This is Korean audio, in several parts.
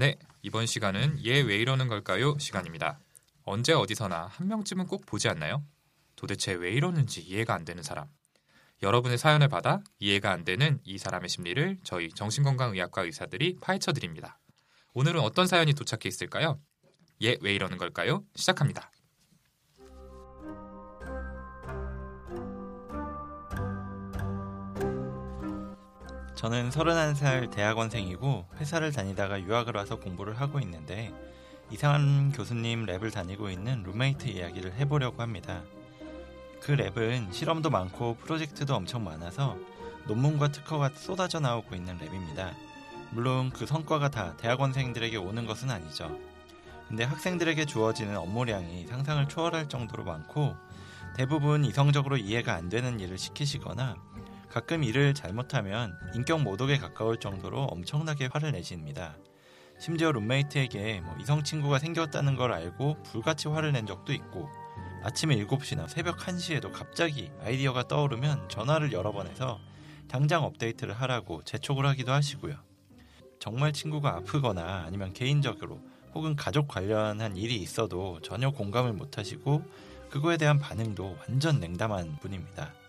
네, 이번 시간은 얘 왜 이러는 걸까요? 시간입니다. 언제 어디서나 한 명쯤은 꼭 보지 않나요? 도대체 왜 이러는지 이해가 안 되는 사람. 여러분의 사연을 받아 이해가 안 되는 이 사람의 심리를 저희 정신건강의학과 의사들이 파헤쳐 드립니다. 오늘은 어떤 사연이 도착해 있을까요? 얘 왜 이러는 걸까요? 시작합니다. 저는 31살 대학원생이고 회사를 다니다가 유학을 와서 공부를 하고 있는데 이상한 교수님 랩을 다니고 있는 룸메이트 이야기를 해보려고 합니다. 그 랩은 실험도 많고 프로젝트도 엄청 많아서 논문과 특허가 쏟아져 나오고 있는 랩입니다. 물론 그 성과가 다 대학원생들에게 오는 것은 아니죠. 근데 학생들에게 주어지는 업무량이 상상을 초월할 정도로 많고 대부분 이성적으로 이해가 안 되는 일을 시키시거나 가끔 일을 잘못하면 인격 모독에 가까울 정도로 엄청나게 화를 내십니다. 심지어 룸메이트에게 뭐 이성 친구가 생겼다는 걸 알고 불같이 화를 낸 적도 있고 아침에 7시나 새벽 1시에도 갑자기 아이디어가 떠오르면 전화를 여러 번 해서 당장 업데이트를 하라고 재촉을 하기도 하시고요. 정말 친구가 아프거나 아니면 개인적으로 혹은 가족 관련한 일이 있어도 전혀 공감을 못 하시고 그거에 대한 반응도 완전 냉담한 분입니다.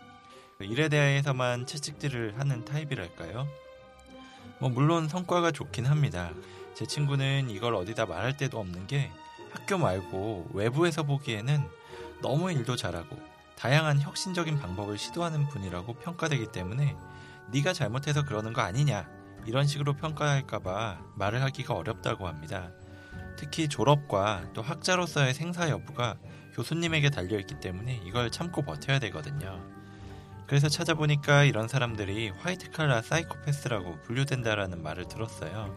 일에 대해서만 채찍질을 하는 타입이랄까요? 뭐 물론 성과가 좋긴 합니다. 제 친구는 이걸 어디다 말할 데도 없는 게 학교 말고 외부에서 보기에는 너무 일도 잘하고 다양한 혁신적인 방법을 시도하는 분이라고 평가되기 때문에 네가 잘못해서 그러는 거 아니냐 이런 식으로 평가할까봐 말을 하기가 어렵다고 합니다. 특히 졸업과 또 학자로서의 생사 여부가 교수님에게 달려있기 때문에 이걸 참고 버텨야 되거든요. 그래서 찾아보니까 이런 사람들이 화이트 칼라 사이코패스라고 분류된다라는 말을 들었어요.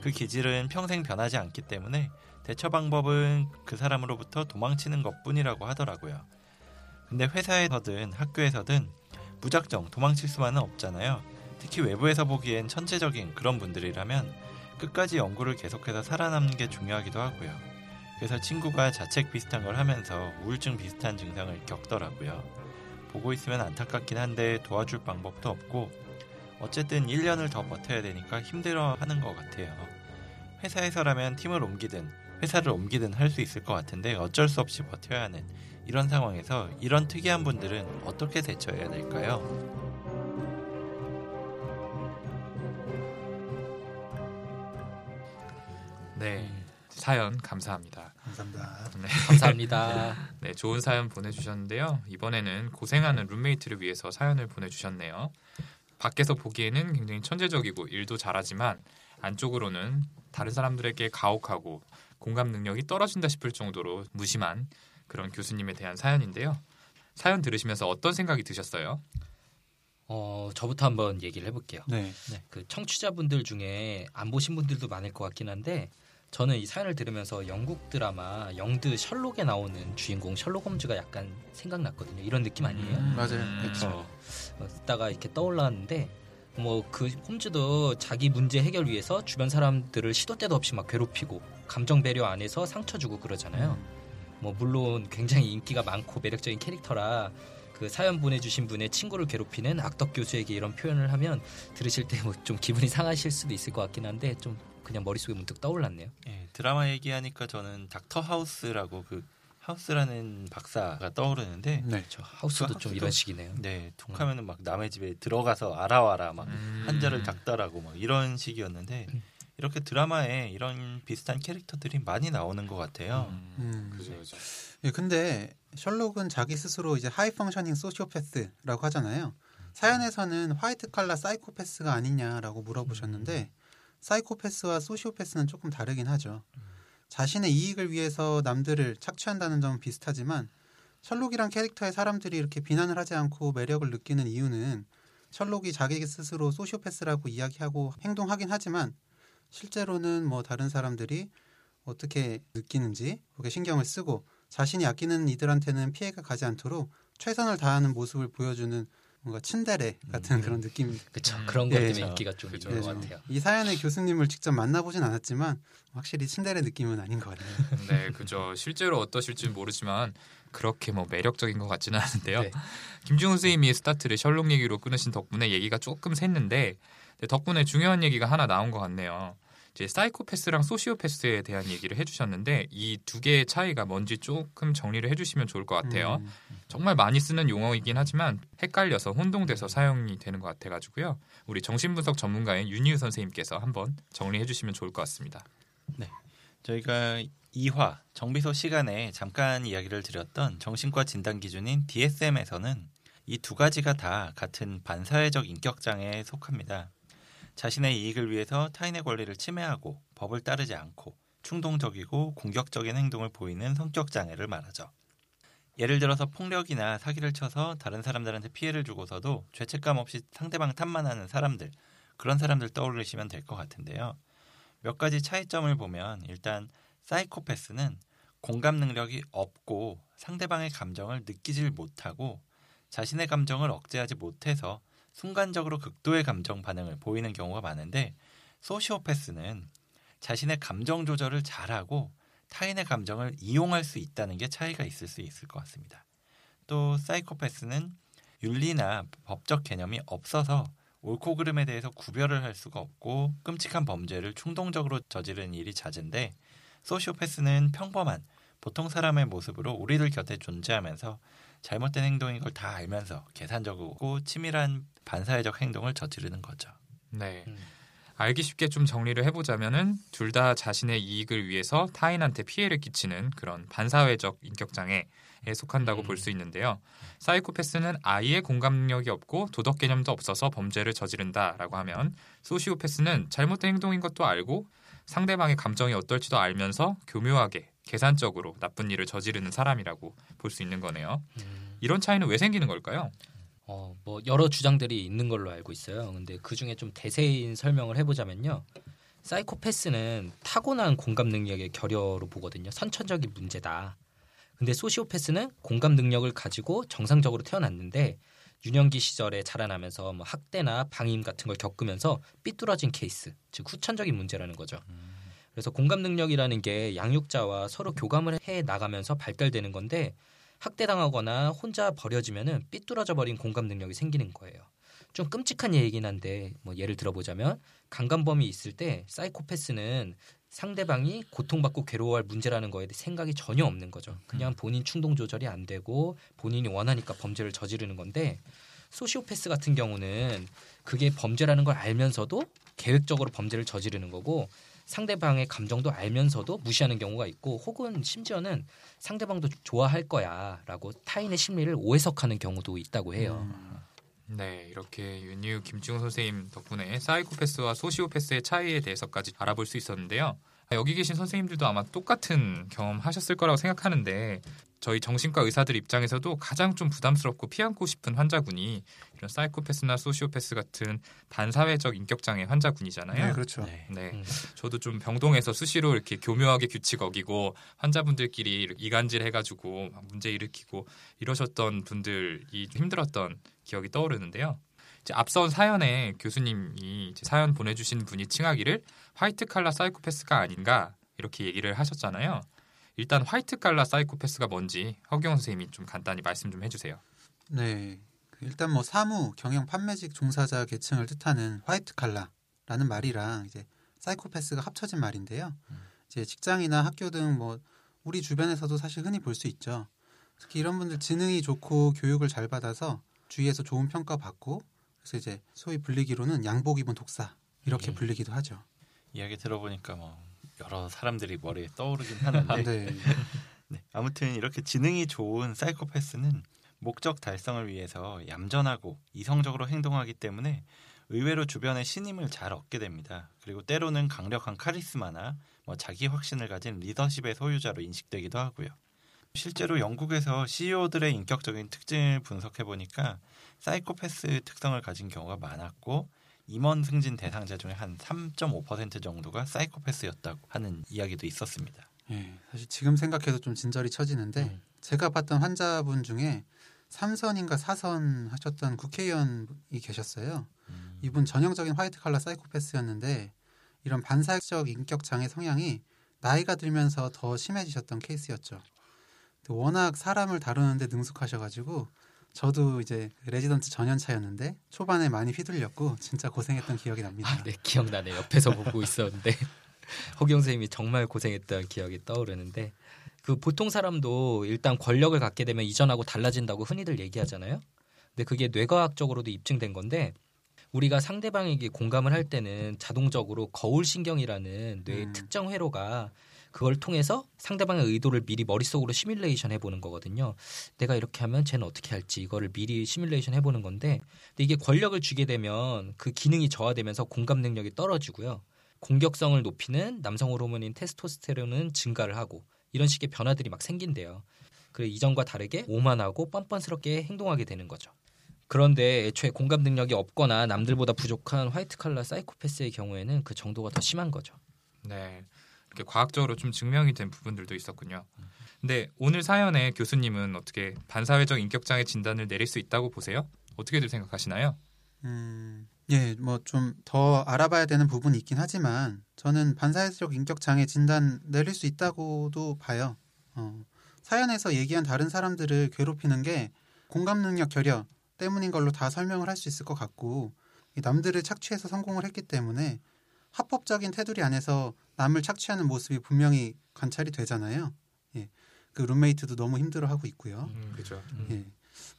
그 기질은 평생 변하지 않기 때문에 대처 방법은 그 사람으로부터 도망치는 것 뿐이라고 하더라고요. 근데 회사에서든 학교에서든 무작정 도망칠 수만은 없잖아요. 특히 외부에서 보기엔 천재적인 그런 분들이라면 끝까지 연구를 계속해서 살아남는 게 중요하기도 하고요. 그래서 친구가 자책 비슷한 걸 하면서 우울증 비슷한 증상을 겪더라고요. 보고 있으면 안타깝긴 한데 도와줄 방법도 없고 어쨌든 1년을 더 버텨야 되니까 힘들어 하는 것 같아요. 회사에서라면 팀을 옮기든 회사를 옮기든 할 수 있을 것 같은데 어쩔 수 없이 버텨야 하는 이런 상황에서 이런 특이한 분들은 어떻게 대처해야 될까요? 사연 감사합니다. 감사합니다. 네. 감사합니다. 네, 좋은 사연 보내주셨는데요. 이번에는 고생하는 룸메이트를 위해서 사연을 보내주셨네요. 밖에서 보기에는 굉장히 천재적이고 일도 잘하지만 안쪽으로는 다른 사람들에게 가혹하고 공감 능력이 떨어진다 싶을 정도로 무심한 그런 교수님에 대한 사연인데요. 사연 들으시면서 어떤 생각이 드셨어요? 어, 저부터 한번 얘기를 해볼게요. 네. 네, 그 청취자분들 중에 안 보신 분들도 많을 것 같긴 한데 저는 이 사연을 들으면서 영국 드라마 영드 셜록에 나오는 주인공 셜록 홈즈가 약간 생각났거든요. 이런 느낌 아니에요? 음, 맞아요. 음, 그렇죠. 어, 듣다가 이렇게 떠올랐는데 뭐 그 홈즈도 자기 문제 해결 위해서 주변 사람들을 시도 때도 없이 막 괴롭히고 감정 배려 안에서 상처 주고 그러잖아요. 뭐 물론 굉장히 인기가 많고 매력적인 캐릭터라 그 사연 보내주신 분의 친구를 괴롭히는 악덕 교수에게 이런 표현을 하면 들으실 때 뭐 좀 기분이 상하실 수도 있을 것 같긴 한데 좀 그냥 머릿속에 문득 떠올랐네요. 예, 드라마 얘기하니까 저는 닥터 하우스라고 그 하우스라는 박사가 떠오르는데 네. 저 하우스도 그 좀 하우스도- 이런 식이네요. 네, 툭하면은 막 남의 집에 들어가서 알아와라 막 음. 환자를 닦달하고 막 이런 식이었는데 이렇게 드라마에 이런 비슷한 캐릭터들이 많이 나오는 것 같아요. 음, 음. 그죠, 그죠. 예, 근데 셜록은 자기 스스로 이제 high functioning sociopath라고 하잖아요. 사연에서는 화이트 칼라 사이코패스가 아니냐라고 물어보셨는데 사이코패스와 소시오패스는 조금 다르긴 하죠. 자신의 이익을 위해서 남들을 착취한다는 점은 비슷하지만 셜록이란 캐릭터의 사람들이 이렇게 비난을 하지 않고 매력을 느끼는 이유는 셜록이 자기 스스로 소시오패스라고 이야기하고 행동하긴 하지만 실제로는 뭐 다른 사람들이 어떻게 느끼는지 그게 신경을 쓰고 자신이 아끼는 이들한테는 피해가 가지 않도록 최선을 다하는 모습을 보여주는 뭔가 친데레 같은 음. 그런 느낌. 그렇죠. 음. 그런 것 예, 때문에 그렇죠. 인기가 좀 그죠. 있는 네, 것 같아요. 이 사연의 교수님을 직접 만나보진 않았지만 확실히 친데레 느낌은 아닌 것 같아요. 네, 그죠. 실제로 어떠실지는 모르지만 그렇게 뭐 매력적인 것 같지는 않은데요. 네. 김중훈 선생님이 스타트를 셜록 얘기로 끊으신 덕분에 얘기가 조금 샜는데 네, 덕분에 중요한 얘기가 하나 나온 것 같네요. 이제 사이코패스랑 소시오패스에 대한 얘기를 해주셨는데 이 두 개의 차이가 뭔지 조금 정리를 해주시면 좋을 것 같아요. 음, 정말 많이 쓰는 용어이긴 하지만 헷갈려서 혼동돼서 사용이 되는 것 같아가지고요. 우리 정신분석 전문가인 윤희우 선생님께서 한번 정리해 주시면 좋을 것 같습니다. 저희가 2화 정비소 시간에 잠깐 이야기를 드렸던 정신과 진단 기준인 DSM에서는 이 두 가지가 다 같은 반사회적 인격 장애에 속합니다. 자신의 이익을 위해서 타인의 권리를 침해하고 법을 따르지 않고 충동적이고 공격적인 행동을 보이는 성격 장애를 말하죠. 예를 들어서 폭력이나 사기를 쳐서 다른 사람들한테 피해를 주고서도 죄책감 없이 상대방 탓만하는 사람들 그런 사람들 떠올리시면 될 것 같은데요. 몇 가지 차이점을 보면 일단 사이코패스는 공감 능력이 없고 상대방의 감정을 느끼질 못하고 자신의 감정을 억제하지 못해서 순간적으로 극도의 감정 반응을 보이는 경우가 많은데 소시오패스는 자신의 감정 조절을 잘하고 타인의 감정을 이용할 수 있다는 게 차이가 있을 수 있을 것 같습니다. 또 사이코패스는 윤리나 법적 개념이 없어서 옳고 그름에 대해서 구별을 할 수가 없고 끔찍한 범죄를 충동적으로 저지르는 일이 잦은데 소시오패스는 평범한 보통 사람의 모습으로 우리들 곁에 존재하면서 잘못된 행동인 걸 다 알면서 계산적이고 치밀한 반사회적 행동을 저지르는 거죠. 네. 음. 알기 쉽게 좀 정리를 해보자면은 둘 다 자신의 이익을 위해서 타인한테 피해를 끼치는 그런 반사회적 인격 장애에 속한다고 음. 볼수 있는데요. 사이코패스는 아예 공감 능력이 없고 도덕 개념도 없어서 범죄를 저지른다라고 하면 소시오패스는 잘못된 행동인 것도 알고 상대방의 감정이 어떨지도 알면서 교묘하게 계산적으로 나쁜 일을 저지르는 사람이라고 볼 수 있는 거네요. 음. 이런 차이는 왜 생기는 걸까요? 어, 뭐 여러 주장들이 있는 걸로 알고 있어요. 근데 그 중에 좀 대세인 설명을 해보자면요. 사이코패스는 타고난 공감 능력의 결여로 보거든요. 선천적인 문제다. 근데 소시오패스는 공감 능력을 가지고 정상적으로 태어났는데 유년기 시절에 자라나면서 뭐 학대나 방임 같은 걸 겪으면서 삐뚤어진 케이스, 즉 후천적인 문제라는 거죠. 그래서 공감 능력이라는 게 양육자와 서로 교감을 해 나가면서 발달되는 건데 학대당하거나 혼자 버려지면은 삐뚤어져 버린 공감 능력이 생기는 거예요. 좀 끔찍한 얘기긴 한데 뭐 예를 들어보자면 강간범이 있을 때 사이코패스는 상대방이 고통받고 괴로워할 문제라는 거에 대해 생각이 전혀 없는 거죠. 그냥 본인 충동 조절이 안 되고 본인이 원하니까 범죄를 저지르는 건데 소시오패스 같은 경우는 그게 범죄라는 걸 알면서도 계획적으로 범죄를 저지르는 거고 상대방의 감정도 알면서도 무시하는 경우가 있고 혹은 심지어는 상대방도 좋아할 거야라고 타인의 심리를 오해석하는 경우도 있다고 해요. 네, 이렇게 윤유 김지훈 선생님 덕분에 사이코패스와 소시오패스의 차이에 대해서까지 알아볼 수 있었는데요. 여기 계신 선생님들도 아마 똑같은 경험 하셨을 거라고 생각하는데 저희 정신과 의사들 입장에서도 가장 좀 부담스럽고 피하고 싶은 환자군이 이런 사이코패스나 소시오패스 같은 반사회적 인격장애 환자군이잖아요. 네, 그렇죠. 네. 네. 음. 저도 좀 병동에서 수시로 이렇게 교묘하게 규칙 어기고 환자분들끼리 이간질 해가지고 막 문제 일으키고 이러셨던 분들이 좀 힘들었던 기억이 떠오르는데요. 이제 앞선 사연에 교수님이 이제 사연 보내주신 분이 칭하기를 화이트 칼라 사이코패스가 아닌가 이렇게 얘기를 하셨잖아요. 일단 화이트 칼라 사이코패스가 뭔지 허경 선생님이 좀 간단히 말씀 좀 해주세요. 네. 그 일단 뭐 사무, 경영, 판매직 종사자 계층을 뜻하는 화이트 칼라라는 말이랑 이제 사이코패스가 합쳐진 말인데요. 이제 직장이나 학교 등 뭐 우리 주변에서도 사실 흔히 볼 수 있죠. 특히 이런 분들 지능이 좋고 교육을 잘 받아서 주위에서 좋은 평가 받고 그래서 이제 소위 불리기로는 양복 입은 독사 이렇게 음. 불리기도 하죠. 이야기 들어보니까 뭐 여러 사람들이 머리에 떠오르긴 하는데 네. 네, 아무튼 이렇게 지능이 좋은 사이코패스는 목적 달성을 위해서 얌전하고 이성적으로 행동하기 때문에 의외로 주변의 신임을 잘 얻게 됩니다. 그리고 때로는 강력한 카리스마나 뭐 자기 확신을 가진 리더십의 소유자로 인식되기도 하고요. 실제로 영국에서 CEO들의 인격적인 특징을 분석해 보니까 사이코패스 특성을 가진 경우가 많았고 임원 승진 대상자 중에 한 3.5% 정도가 사이코패스였다고 하는 이야기도 있었습니다. 예, 사실 지금 생각해도 좀 진절이 처지는데 음. 제가 봤던 환자분 중에 3선인가 4선 하셨던 국회의원이 계셨어요. 이분 전형적인 화이트 칼라 사이코패스였는데 이런 반사회적 인격 장애 성향이 나이가 들면서 더 심해지셨던 케이스였죠. 워낙 사람을 다루는데 능숙하셔가지고 저도 이제 레지던트 저연차였는데 초반에 많이 휘둘렸고 진짜 고생했던 기억이 납니다. 아, 네 기억나네. 옆에서 보고 있었는데 허경 선생님이 정말 고생했던 기억이 떠오르는데 그 보통 사람도 일단 권력을 갖게 되면 이전하고 달라진다고 흔히들 얘기하잖아요. 근데 그게 뇌과학적으로도 입증된 건데 우리가 상대방에게 공감을 할 때는 자동적으로 거울 신경이라는 뇌의 음. 특정 회로가 그걸 통해서 상대방의 의도를 미리 머릿속으로 시뮬레이션 해보는 거거든요. 내가 이렇게 하면 쟤는 어떻게 할지 이거를 미리 시뮬레이션 해보는 건데 근데 이게 권력을 주게 되면 그 기능이 저하되면서 공감 능력이 떨어지고요. 공격성을 높이는 남성 호르몬인 테스토스테론은 증가를 하고 이런 식의 변화들이 막 생긴대요. 그래 이전과 다르게 오만하고 뻔뻔스럽게 행동하게 되는 거죠. 그런데 애초에 공감 능력이 없거나 남들보다 부족한 화이트 칼라 사이코패스의 경우에는 그 정도가 더 심한 거죠. 네. 이렇게 과학적으로 좀 증명이 된 부분들도 있었군요. 근데 오늘 사연에 교수님은 어떻게 반사회적 인격장애 진단을 내릴 수 있다고 보세요? 어떻게들 생각하시나요? 음, 예, 뭐 좀 더 알아봐야 되는 부분이 있긴 하지만 저는 반사회적 인격 장애 진단 내릴 수 있다고도 봐요. 어, 사연에서 얘기한 다른 사람들을 괴롭히는 게 공감 능력 결여 때문인 걸로 다 설명을 할 수 있을 것 같고 이 남들을 착취해서 성공을 했기 때문에 합법적인 테두리 안에서 남을 착취하는 모습이 분명히 관찰이 되잖아요. 예, 그 룸메이트도 너무 힘들어하고 있고요. 음, 그죠. 예.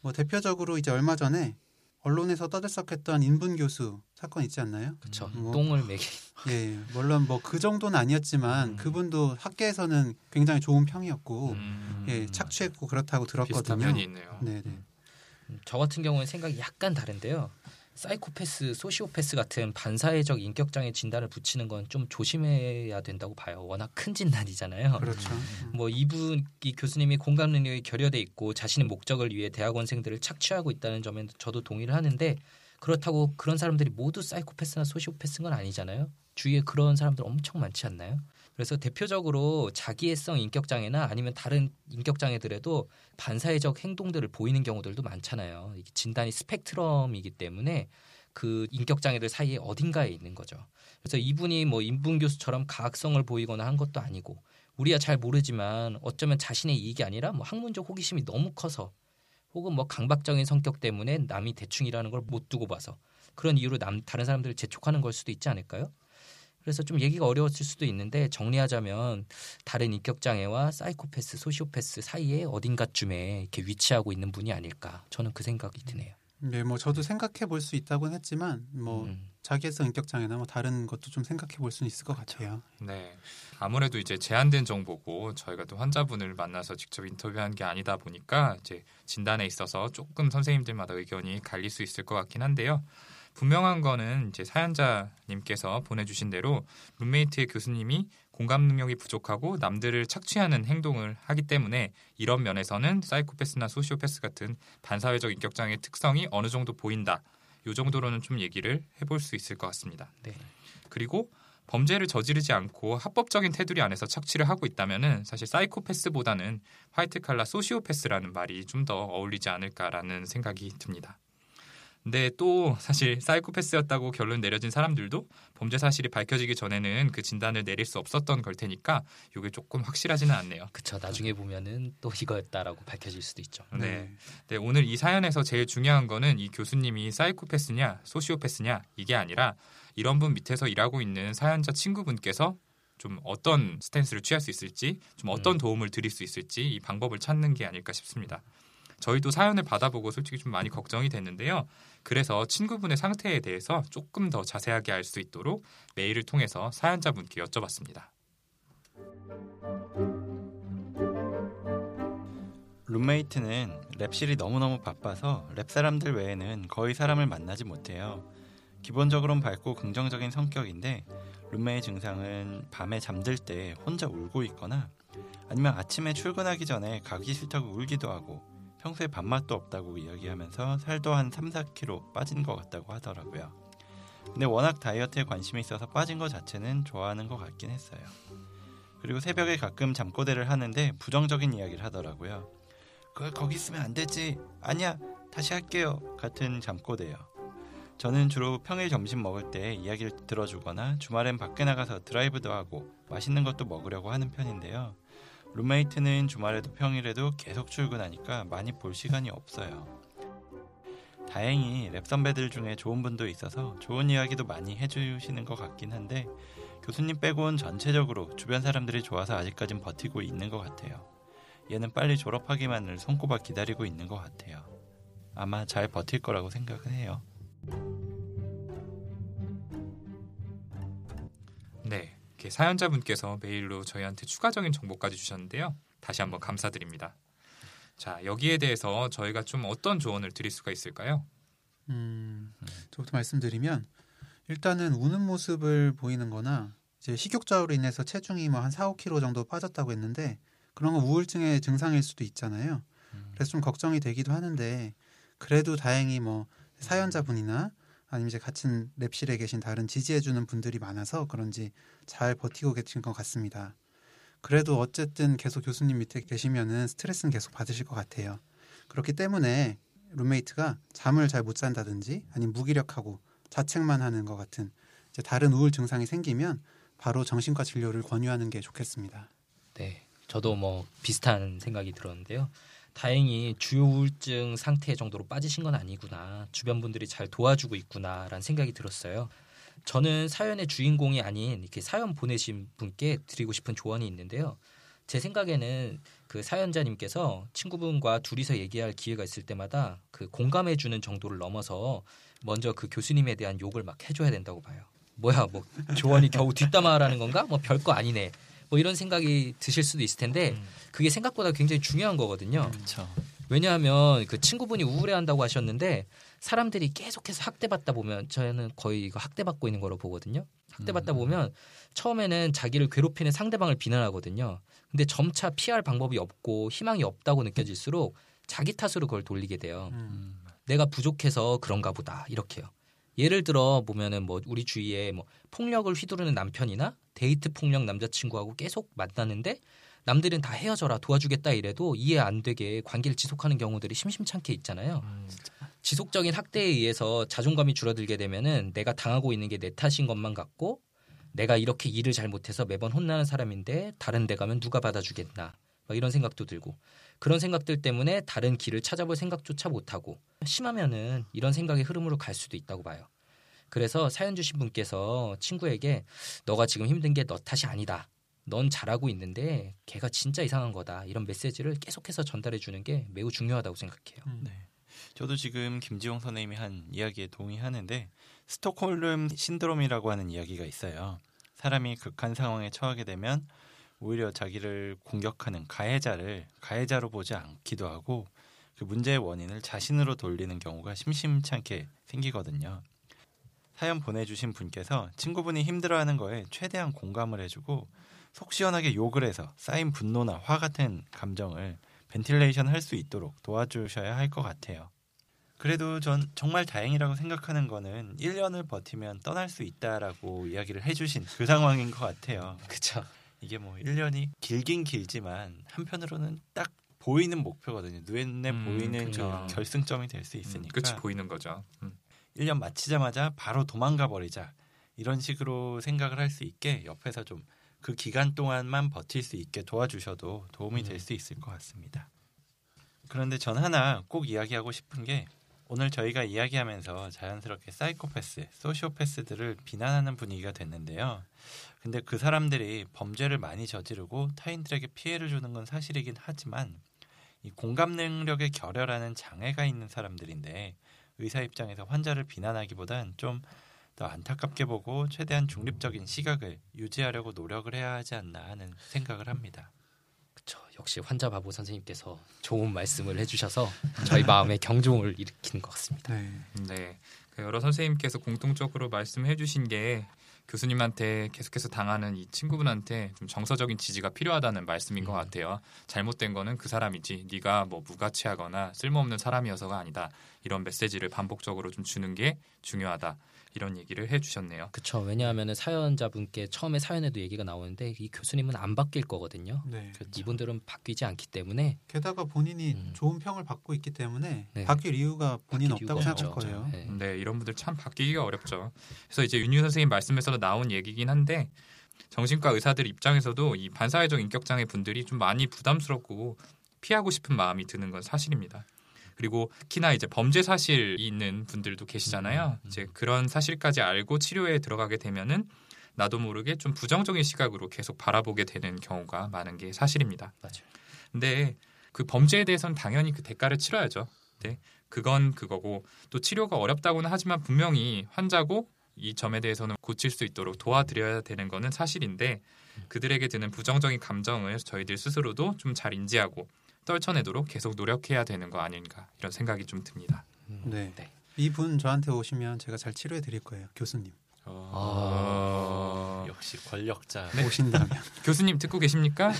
뭐 대표적으로 이제 얼마 전에 언론에서 떠들썩했던 인분 교수 사건 있지 않나요? 그렇죠. 뭐- 똥을 매기. 예, 물론 뭐 그 정도는 아니었지만 음. 그분도 학계에서는 굉장히 좋은 평이었고 음, 예, 착취했고 그렇다고 비슷한 들었거든요. 면이 있네요. 네, 네. 저 같은 경우는 생각이 약간 다른데요. 사이코패스, 소시오패스 같은 반사회적 인격장애 진단을 붙이는 건 좀 조심해야 된다고 봐요. 워낙 큰 진단이잖아요. 그렇죠. 음. 뭐 이분 이 교수님이 공감 능력이 결여돼 있고 자신의 목적을 위해 대학원생들을 착취하고 있다는 점에 저도 동의를 하는데 그렇다고 그런 사람들이 모두 사이코패스나 소시오패스인 건 아니잖아요. 주위에 그런 사람들 엄청 많지 않나요? 그래서 대표적으로 자기애성 인격 장애나 아니면 다른 인격 장애들에도 반사회적 행동들을 보이는 경우들도 많잖아요. 진단이 스펙트럼이기 때문에 그 인격 장애들 사이에 어딘가에 있는 거죠. 그래서 이분이 뭐 인분 교수처럼 가학성을 보이거나 한 것도 아니고 우리야 잘 모르지만 어쩌면 자신의 이익이 아니라 뭐 학문적 호기심이 너무 커서 혹은 뭐 강박적인 성격 때문에 남이 대충이라는 걸 못 두고 봐서 그런 이유로 남 다른 사람들을 재촉하는 걸 수도 있지 않을까요? 그래서 좀 얘기가 어려웠을 수도 있는데 정리하자면 다른 인격 장애와 사이코패스, 소시오패스 사이에 어딘가쯤에 이렇게 위치하고 있는 분이 아닐까 저는 그 생각이 드네요. 네, 뭐 저도 생각해 볼 수 있다고는 했지만 뭐 음. 자기애성 인격 장애나 뭐 다른 것도 좀 생각해 볼 수는 있을 것 같아요. 네. 아무래도 이제 제한된 정보고 저희가 또 환자분을 만나서 직접 인터뷰한 게 아니다 보니까 이제 진단에 있어서 조금 선생님들마다 의견이 갈릴 수 있을 것 같긴 한데요. 분명한 거는 이제 사연자님께서 보내주신 대로 룸메이트의 교수님이 공감 능력이 부족하고 남들을 착취하는 행동을 하기 때문에 이런 면에서는 사이코패스나 소시오패스 같은 반사회적 인격장애의 특성이 어느 정도 보인다. 요 정도로는 좀 얘기를 해볼 수 있을 것 같습니다. 네. 그리고 범죄를 저지르지 않고 합법적인 테두리 안에서 착취를 하고 있다면은 사실 사이코패스보다는 화이트 칼라 소시오패스라는 말이 좀 더 어울리지 않을까라는 생각이 듭니다. 근데 또 사실 사이코패스였다고 결론 내려진 사람들도 범죄 사실이 밝혀지기 전에는 그 진단을 내릴 수 없었던 걸 테니까 이게 조금 확실하지는 않네요. 그쵸 나중에 보면은 또 이거였다라고 밝혀질 수도 있죠. 네. 네, 오늘 이 사연에서 제일 중요한 거는 이 교수님이 사이코패스냐 소시오패스냐 이게 아니라 이런 분 밑에서 일하고 있는 사연자 친구분께서 좀 어떤 스탠스를 취할 수 있을지 좀 어떤 음. 도움을 드릴 수 있을지 이 방법을 찾는 게 아닐까 싶습니다. 저희도 사연을 받아보고 솔직히 좀 많이 걱정이 됐는데요. 그래서 친구분의 상태에 대해서 조금 더 자세하게 알 수 있도록 메일을 통해서 사연자분께 여쭤봤습니다. 룸메이트는 랩실이 너무너무 바빠서 랩 사람들 외에는 거의 사람을 만나지 못해요. 기본적으로는 밝고 긍정적인 성격인데 룸메의 증상은 밤에 잠들 때 혼자 울고 있거나 아니면 아침에 출근하기 전에 가기 싫다고 울기도 하고 평소에 밥맛도 없다고 이야기하면서 살도 한 3, 4kg 빠진 것 같다고 하더라고요. 근데 워낙 다이어트에 관심이 있어서 빠진 것 자체는 좋아하는 것 같긴 했어요. 그리고 새벽에 가끔 잠꼬대를 하는데 부정적인 이야기를 하더라고요. 그걸 거기 있으면 안 되지. 아니야, 다시 할게요. 같은 잠꼬대요. 저는 주로 평일 점심 먹을 때 이야기를 들어주거나 주말엔 밖에 나가서 드라이브도 하고 맛있는 것도 먹으려고 하는 편인데요. 룸메이트는 주말에도 평일에도 계속 출근하니까 많이 볼 시간이 없어요. 다행히 랩 선배들 중에 좋은 분도 있어서 좋은 이야기도 많이 해주시는 것 같긴 한데 교수님 빼고는 전체적으로 주변 사람들이 좋아서 아직까진 버티고 있는 것 같아요. 얘는 빨리 졸업하기만을 손꼽아 기다리고 있는 것 같아요. 아마 잘 버틸 거라고 생각은 해요. 이렇게 사연자분께서 메일로 저희한테 추가적인 정보까지 주셨는데요. 다시 한번 감사드립니다. 자, 여기에 대해서 저희가 좀 어떤 조언을 드릴 수가 있을까요? 음, 저부터 말씀드리면 일단은 우는 모습을 보이는 거나 이제 식욕저하로 인해서 체중이 뭐 한 4, 5kg 정도 빠졌다고 했는데 그런 건 우울증의 증상일 수도 있잖아요. 그래서 좀 걱정이 되기도 하는데 그래도 다행히 뭐 사연자분이나 아니면 이제 같은 랩실에 계신 다른 지지해주는 분들이 많아서 그런지 잘 버티고 계신 것 같습니다. 그래도 어쨌든 계속 교수님 밑에 계시면은 스트레스는 계속 받으실 것 같아요. 그렇기 때문에 룸메이트가 잠을 잘 못 잔다든지 아니면 무기력하고 자책만 하는 것 같은 이제 다른 우울 증상이 생기면 바로 정신과 진료를 권유하는 게 좋겠습니다. 네, 저도 뭐 비슷한 생각이 들었는데요. 다행히 주요 우울증 상태 정도로 빠지신 건 아니구나. 주변 분들이 잘 도와주고 있구나라는 생각이 들었어요. 저는 사연의 주인공이 아닌 이렇게 사연 보내신 분께 드리고 싶은 조언이 있는데요. 제 생각에는 그 사연자님께서 친구분과 둘이서 얘기할 기회가 있을 때마다 그 공감해 주는 정도를 넘어서 먼저 그 교수님에 대한 욕을 막 해줘야 된다고 봐요. 뭐야, 뭐 조언이 겨우 뒷담화라는 건가? 뭐 별거 아니네. 뭐 이런 생각이 드실 수도 있을 텐데 그게 생각보다 굉장히 중요한 거거든요. 그렇죠. 왜냐하면 그 친구분이 우울해한다고 하셨는데 사람들이 계속해서 학대받다 보면 저는 거의 이거 학대받고 있는 거로 보거든요. 학대받다 보면 처음에는 자기를 괴롭히는 상대방을 비난하거든요. 근데 점차 피할 방법이 없고 희망이 없다고 느껴질수록 자기 탓으로 그걸 돌리게 돼요. 음. 내가 부족해서 그런가 보다 이렇게요. 예를 들어 보면은 뭐 우리 주위에 뭐 폭력을 휘두르는 남편이나 데이트 폭력 남자친구하고 계속 만나는데 남들은 다 헤어져라 도와주겠다 이래도 이해 안 되게 관계를 지속하는 경우들이 심심찮게 있잖아요. 지속적인 학대에 의해서 자존감이 줄어들게 되면은 내가 당하고 있는 게 내 탓인 것만 같고 내가 이렇게 일을 잘못해서 매번 혼나는 사람인데 다른 데 가면 누가 받아주겠나 막 이런 생각도 들고 그런 생각들 때문에 다른 길을 찾아볼 생각조차 못하고 심하면은 이런 생각의 흐름으로 갈 수도 있다고 봐요. 그래서 사연 주신 분께서 친구에게 너가 지금 힘든 게 너 탓이 아니다. 넌 잘하고 있는데 걔가 진짜 이상한 거다. 이런 메시지를 계속해서 전달해 주는 게 매우 중요하다고 생각해요. 음. 네. 저도 지금 김지용 선생님이 한 이야기에 동의하는데 스톡홀름 신드롬이라고 하는 이야기가 있어요. 사람이 극한 상황에 처하게 되면 오히려 자기를 공격하는 가해자를 가해자로 보지 않기도 하고 그 문제의 원인을 자신으로 돌리는 경우가 심심찮게 생기거든요. 사연 보내주신 분께서 친구분이 힘들어하는 거에 최대한 공감을 해주고 속 시원하게 욕을 해서 쌓인 분노나 화 같은 감정을 벤틸레이션 할 수 있도록 도와주셔야 할 것 같아요. 그래도 전 정말 다행이라고 생각하는 거는 1년을 버티면 떠날 수 있다라고 이야기를 해주신 그 상황인 것 같아요. 그쵸. 이게 뭐 1년이 길긴 길지만 한편으로는 딱 보이는 목표거든요. 눈에 음, 보이는 그쵸. 그 결승점이 될수 음, 있으니까. 끝이 보이는 거죠. 음. 1년 마치자마자 바로 도망가 버리자. 이런 식으로 생각을 할 수 있게 옆에서 좀 그 기간 동안만 버틸 수 있게 도와주셔도 도움이 될 수 있을 것 같습니다. 그런데 전 하나 꼭 이야기하고 싶은 게 오늘 저희가 이야기하면서 자연스럽게 사이코패스, 소시오패스들을 비난하는 분위기가 됐는데요. 근데 그 사람들이 범죄를 많이 저지르고 타인들에게 피해를 주는 건 사실이긴 하지만 이 공감 능력에 결여라는 장애가 있는 사람들인데 의사 입장에서 환자를 비난하기보단 좀 더 안타깝게 보고 최대한 중립적인 시각을 유지하려고 노력을 해야 하지 않나 하는 생각을 합니다. 그쵸. 역시 환자 바보 선생님께서 좋은 말씀을 해주셔서 저희 마음에 경종을 일으키는 것 같습니다. 네. 네. 그 여러 선생님께서 공통적으로 말씀해 주신 게 교수님한테 계속해서 당하는 이 친구분한테 좀 정서적인 지지가 필요하다는 말씀인 것 음. 같아요. 잘못된 거는 그 사람이지 네가 뭐 무가치하거나 쓸모없는 사람이어서가 아니다. 이런 메시지를 반복적으로 좀 주는 게 중요하다. 이런 얘기를 해 주셨네요. 그쵸. 왜냐하면 사연자분께 처음에 사연에도 얘기가 나오는데 이 교수님은 안 바뀔 거거든요. 네. 이분들은 바뀌지 않기 때문에 게다가 본인이 음. 좋은 평을 받고 있기 때문에 네. 바뀔 이유가 본인 바뀔 없다고 이유가 생각할. 거예요. 네. 네, 이런 분들 참 바뀌기가 어렵죠. 그래서 이제 윤유 선생님 말씀에서도 나온 얘기긴 한데 정신과 의사들 입장에서도 이 반사회적 인격 장애 분들이 좀 많이 부담스럽고 피하고 싶은 마음이 드는 건 사실입니다. 그리고 특히나 이제 범죄 사실이 있는 분들도 계시잖아요. 음, 음. 이제 그런 사실까지 알고 치료에 들어가게 되면은 나도 모르게 좀 부정적인 시각으로 계속 바라보게 되는 경우가 많은 게 사실입니다. 맞아요. 근데 그 범죄에 대해서는 당연히 그 대가를 치러야죠. 네. 그건 그거고 또 치료가 어렵다고는 하지만 분명히 환자고 이 점에 대해서는 고칠 수 있도록 도와드려야 되는 거는 사실인데 그들에게 드는 부정적인 감정을 저희들 스스로도 좀 잘 인지하고 떨쳐내도록 계속 노력해야 되는 거 아닌가 이런 생각이 좀 듭니다. 네. 네. 이분 저한테 오시면 제가 잘 치료해 드릴 거예요. 교수님 어... 역시 권력자. 네. 오신다면. 교수님 듣고 계십니까?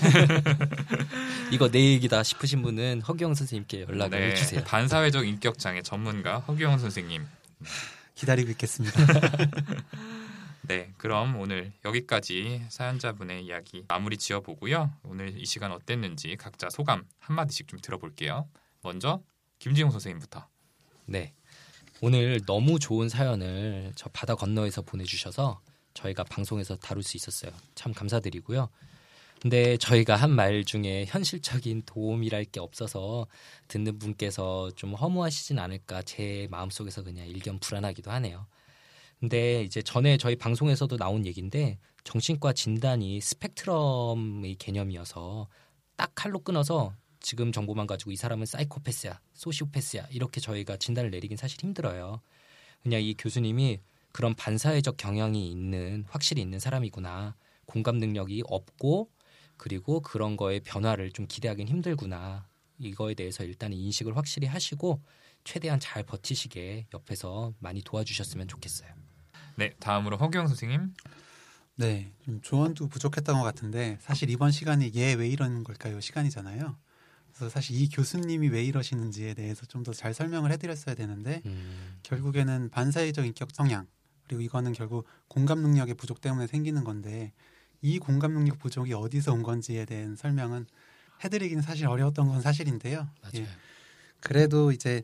이거 내 얘기다 싶으신 분은 허경 선생님께 연락을 네, 해주세요. 반사회적 인격 장애 전문가 허규영 선생님. 기다리고 있겠습니다. 네, 그럼 오늘 여기까지 사연자분의 이야기 마무리 지어보고요. 오늘 이 시간 어땠는지 각자 소감 한 마디씩 좀 들어볼게요. 먼저 김지용 선생님부터. 네. 오늘 너무 좋은 사연을 저 바다 건너에서 보내주셔서 저희가 방송에서 다룰 수 있었어요. 참 감사드리고요. 근데 저희가 한 말 중에 현실적인 도움이랄 게 없어서 듣는 분께서 좀 허무하시진 않을까 제 마음속에서 그냥 일견 불안하기도 하네요. 근데 이제 전에 저희 방송에서도 나온 얘기인데 정신과 진단이 스펙트럼의 개념이어서 딱 칼로 끊어서 지금 정보만 가지고 이 사람은 사이코패스야, 소시오패스야 이렇게 저희가 진단을 내리긴 사실 힘들어요. 그냥 이 교수님이 그런 반사회적 경향이 있는 확실히 있는 사람이구나. 공감 능력이 없고 그리고 그런 거에 변화를 좀 기대하기는 힘들구나. 이거에 대해서 일단 인식을 확실히 하시고 최대한 잘 버티시게 옆에서 많이 도와주셨으면 좋겠어요. 네, 다음으로 허규영 선생님. 네, 좀 조언도 부족했던 것 같은데 사실 이번 시간이 얘 왜 이러는 걸까요? 시간이잖아요. 그래서 사실 이 교수님이 왜 이러시는지에 대해서 좀 더 잘 설명을 해드렸어야 되는데 음, 결국에는 반사회적 인격 성향 그리고 이거는 결국 공감 능력의 부족 때문에 생기는 건데 이 공감 능력 부족이 어디서 온 건지에 대한 설명은 해드리기는 사실 어려웠던 건 사실인데요. 맞아요. 예. 그래도 이제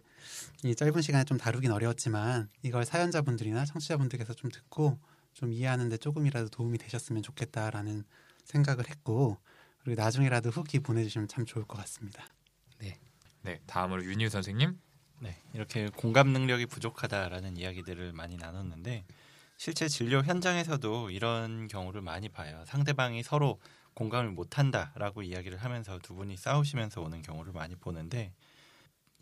이 짧은 시간에 좀 다루긴 어려웠지만 이걸 사연자분들이나 청취자분들께서 좀 듣고 좀 이해하는데 조금이라도 도움이 되셨으면 좋겠다라는 생각을 했고 그리고 나중에라도 후기 보내주시면 참 좋을 것 같습니다. 네, 다음으로 윤유 선생님. 네, 이렇게 공감 능력이 부족하다라는 이야기들을 많이 나눴는데 실제 진료 현장에서도 이런 경우를 많이 봐요. 상대방이 서로 공감을 못한다라고 이야기를 하면서 두 분이 싸우시면서 오는 경우를 많이 보는데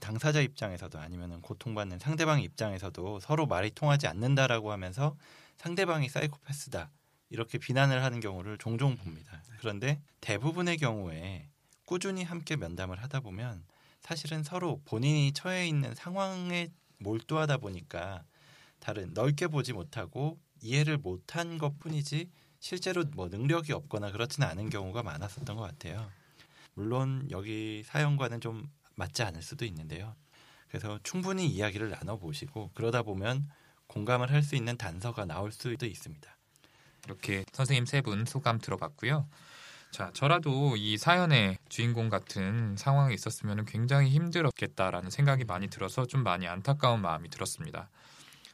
당사자 입장에서도 아니면 고통받는 상대방 입장에서도 서로 말이 통하지 않는다라고 하면서 상대방이 사이코패스다 이렇게 비난을 하는 경우를 종종 봅니다. 그런데 대부분의 경우에 꾸준히 함께 면담을 하다 보면 사실은 서로 본인이 처해 있는 상황에 몰두하다 보니까 다른 넓게 보지 못하고 이해를 못한 것뿐이지 실제로 뭐 능력이 없거나 그렇지는 않은 경우가 많았었던 것 같아요. 물론 여기 사연과는 좀 맞지 않을 수도 있는데요. 그래서 충분히 이야기를 나눠 보시고 그러다 보면 공감을 할 수 있는 단서가 나올 수도 있습니다. 이렇게 선생님 세 분 소감 들어봤고요. 자, 저라도 이 사연의 주인공 같은 상황에 있었으면 굉장히 힘들었겠다라는 생각이 많이 들어서 좀 많이 안타까운 마음이 들었습니다.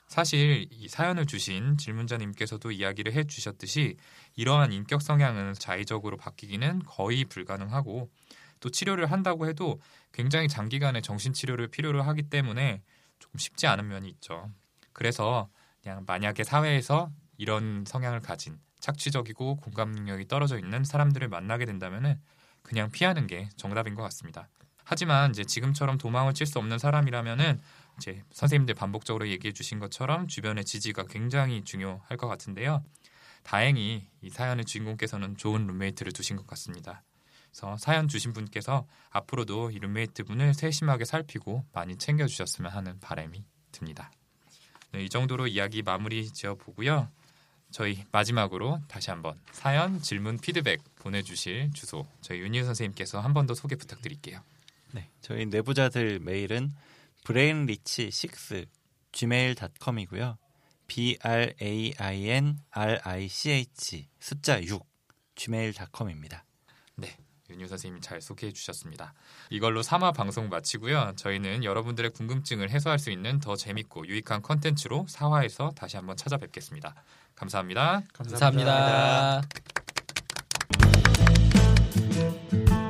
사실 이 사연을 주신 질문자님께서도 이야기를 해 주셨듯이 이러한 인격 성향은 자의적으로 바뀌기는 거의 불가능하고 또 치료를 한다고 해도 굉장히 장기간의 정신 치료를 필요로 하기 때문에 조금 쉽지 않은 면이 있죠. 그래서 그냥 만약에 사회에서 이런 성향을 가진 착취적이고 공감 능력이 떨어져 있는 사람들을 만나게 된다면은 그냥 피하는 게 정답인 것 같습니다. 하지만 이제 지금처럼 도망을 칠 수 없는 사람이라면은 이제 선생님들 반복적으로 얘기해 주신 것처럼 주변의 지지가 굉장히 중요할 것 같은데요. 다행히 이 사연의 주인공께서는 좋은 룸메이트를 두신 것 같습니다. 그래서 사연 주신 분께서 앞으로도 이 룸메이트 분을 세심하게 살피고 많이 챙겨주셨으면 하는 바람이 듭니다. 네, 이 정도로 이야기 마무리 지어 보고요. 저희 마지막으로 다시 한번 사연, 질문, 피드백 보내주실 주소 저희 윤희 선생님께서 한 번 더 소개 부탁드릴게요. 네, 저희 내부자들 메일은 brainrich6 gmail.com이고요. b r a i n r i c h 숫자 6 gmail.com입니다. 네, 윤유 선생님이 잘 소개해 주셨습니다. 이걸로 3화 방송 마치고요. 저희는 여러분들의 궁금증을 해소할 수 있는 더 재밌고 유익한 컨텐츠로 4화에서 다시 한번 찾아뵙겠습니다. 감사합니다. 감사합니다. 감사합니다.